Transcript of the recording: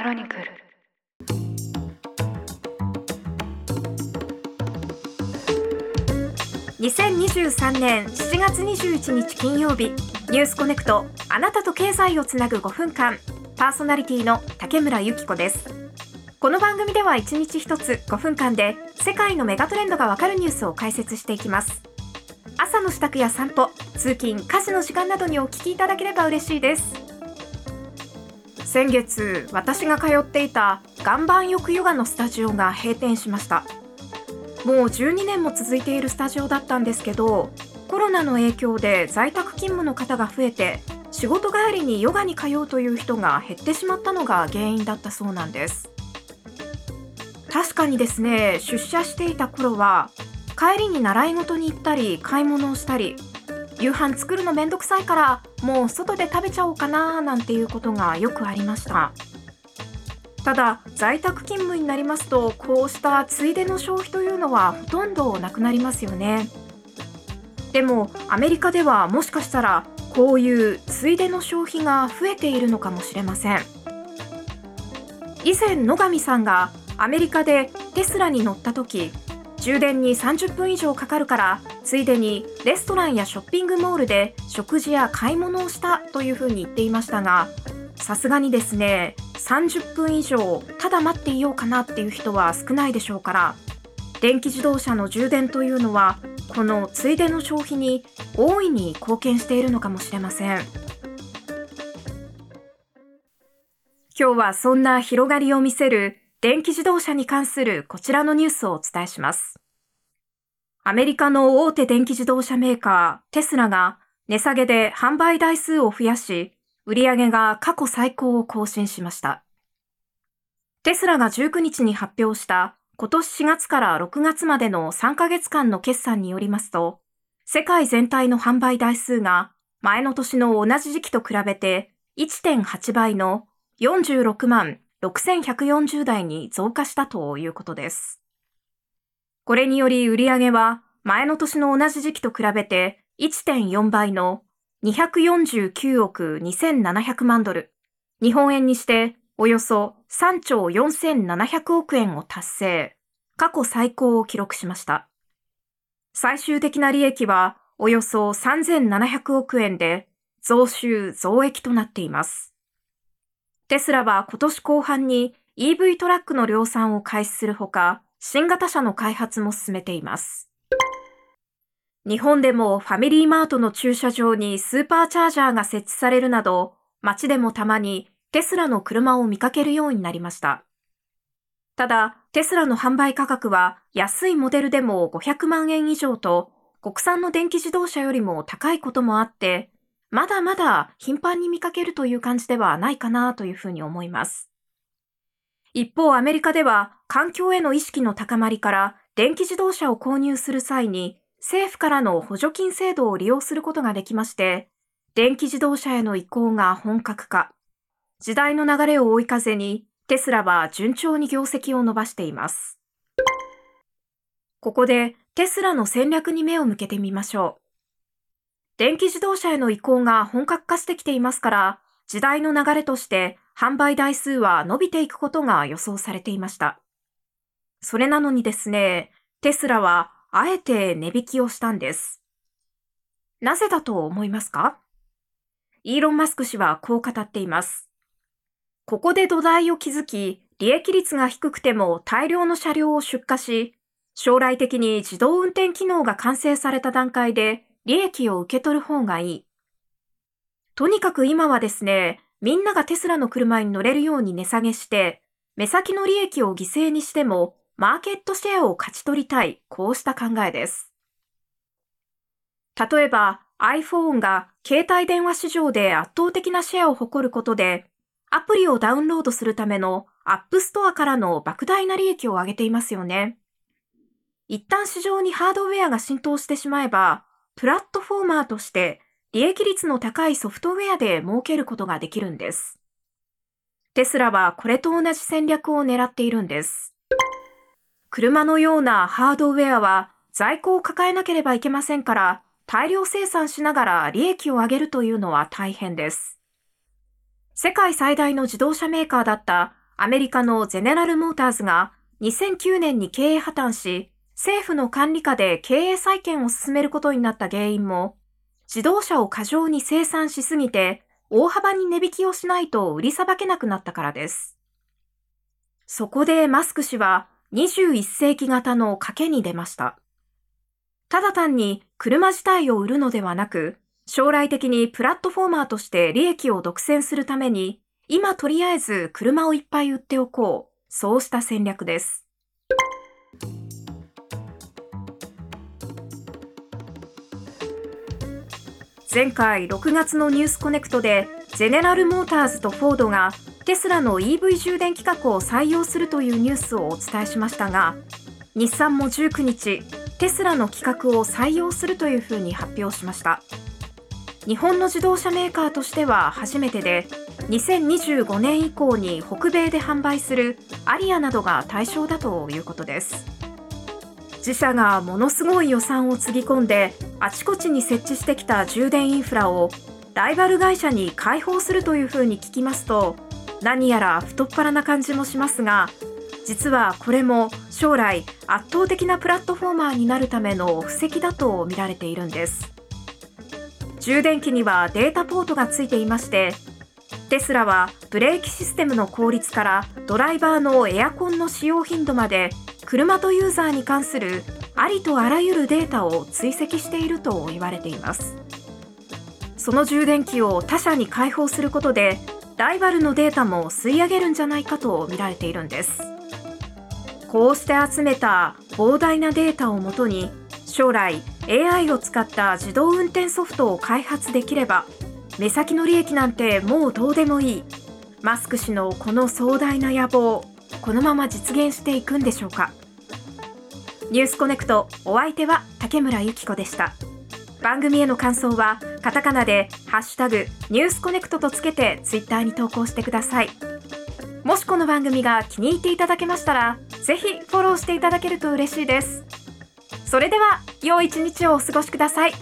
クロニクル。2023年7月21日金曜日ニュースコネクトあなたと経済をつなぐ5分間パーソナリティの竹村由紀子です。この番組では1日1つ5分間で世界のメガトレンドがわかるニュースを解説していきます。朝の支度や散歩通勤家事の時間などにお聞きいただければ嬉しいです。先月私が通っていた岩盤浴ヨガのスタジオが閉店しました。もう12年も続いているスタジオだったんですけどコロナの影響で在宅勤務の方が増えて仕事帰りにヨガに通うという人が減ってしまったのが原因だったそうなんです。確かにですね出社していた頃は帰りに習い事に行ったり買い物をしたり夕飯作るのめんどくさいからもう外で食べちゃおうかななんていうことがよくありました。ただ在宅勤務になりますとこうしたついでの消費というのはほとんどなくなりますよね。でもアメリカではもしかしたらこういうついでの消費が増えているのかもしれません。以前野上さんがアメリカでテスラに乗った時充電に30分以上かかるからついでにレストランやショッピングモールで食事や買い物をしたというふうに言っていましたがさすがにですね30分以上ただ待っていようかなっていう人は少ないでしょうから電気自動車の充電というのはこのついでの消費に大いに貢献しているのかもしれません。今日はそんな広がりを見せる電気自動車に関するこちらのニュースをお伝えしますアメリカの大手電気自動車メーカーテスラが値下げで販売台数を増やし売上が過去最高を更新しました。テスラが19日に発表した今年4月から6月までの3ヶ月間の決算によりますと、世界全体の販売台数が前の年の同じ時期と比べて1.8倍の46万6140台に増加したということです。これにより売上は前の年の同じ時期と比べて1.4倍の249億2700万ドル、日本円にしておよそ3兆4700億円を達成、過去最高を記録しました。最終的な利益はおよそ3700億円で増収増益となっています。テスラは今年後半に EV トラックの量産を開始するほか、新型車の開発も進めています。日本でもファミリーマートの駐車場にスーパーチャージャーが設置されるなど、街でもたまにテスラの車を見かけるようになりました。ただ、テスラの販売価格は安いモデルでも500万円以上と、国産の電気自動車よりも高いこともあって、まだまだ頻繁に見かけるという感じではないかなというふうに思います。一方、アメリカでは環境への意識の高まりから電気自動車を購入する際に政府からの補助金制度を利用することができまして、電気自動車への移行が本格化。時代の流れを追い風に、テスラは順調に業績を伸ばしています。ここでテスラの戦略に目を向けてみましょう。電気自動車への移行が本格化してきていますから、時代の流れとして販売台数は伸びていくことが予想されていました。それなのにですね、テスラはあえて値引きをしたんです。なぜだと思いますか？イーロン・マスク氏はこう語っています。ここで土台を築き、利益率が低くても大量の車両を出荷し、将来的に自動運転機能が完成された段階で利益を受け取る方がいい。とにかく今はですね、みんながテスラの車に乗れるように値下げして、目先の利益を犠牲にしてもマーケットシェアを勝ち取りたい、こうした考えです。例えば iPhone が携帯電話市場で圧倒的なシェアを誇ることで、アプリをダウンロードするための App Store からの莫大な利益を上げていますよね。一旦市場にハードウェアが浸透してしまえば、プラットフォーマーとして利益率の高いソフトウェアで儲けることができるんです。テスラはこれと同じ戦略を狙っているんです。車のようなハードウェアは在庫を抱えなければいけませんから大量生産しながら利益を上げるというのは大変です。世界最大の自動車メーカーだったアメリカのゼネラルモーターズが2009年に経営破綻し、政府の管理下で経営再建を進めることになった原因も、自動車を過剰に生産しすぎて、大幅に値引きをしないと売りさばけなくなったからです。そこでマスク氏は21世紀型の賭けに出ました。ただ単に車自体を売るのではなく、将来的にプラットフォーマーとして利益を独占するために、今とりあえず車をいっぱい売っておこう。そうした戦略です。前回6月のニュースコネクトで、ゼネラルモーターズとフォードがテスラの EV 充電規格を採用するというニュースをお伝えしましたが、日産も19日、テスラの規格を採用するというふうに発表しました。日本の自動車メーカーとしては初めてで、2025年以降に北米で販売するアリアなどが対象だということです。自社がものすごい予算をつぎ込んであちこちに設置してきた充電インフラをライバル会社に開放するというふうに聞きますと何やら太っ腹な感じもしますが実はこれも将来圧倒的なプラットフォーマーになるための布石だと見られているんです。充電器にはデータポートがついていましてテスラはブレーキシステムの効率からドライバーのエアコンの使用頻度まで車とユーザーに関するありとあらゆるデータを追跡していると言われています。その充電器を他社に開放することでライバルのデータも吸い上げるんじゃないかと見られているんです。こうして集めた膨大なデータをもとに将来 AI を使った自動運転ソフトを開発できれば目先の利益なんてもうどうでもいい。マスク氏のこの壮大な野望このまま実現していくんでしょうか。ニュースコネクトお相手は竹村ゆき子でした。番組への感想はカタカナでハッシュタグニュースコネクトとつけてツイッターに投稿してください。もしこの番組が気に入っていただけましたらぜひフォローしていただけると嬉しいです。それでは良い一日をお過ごしください。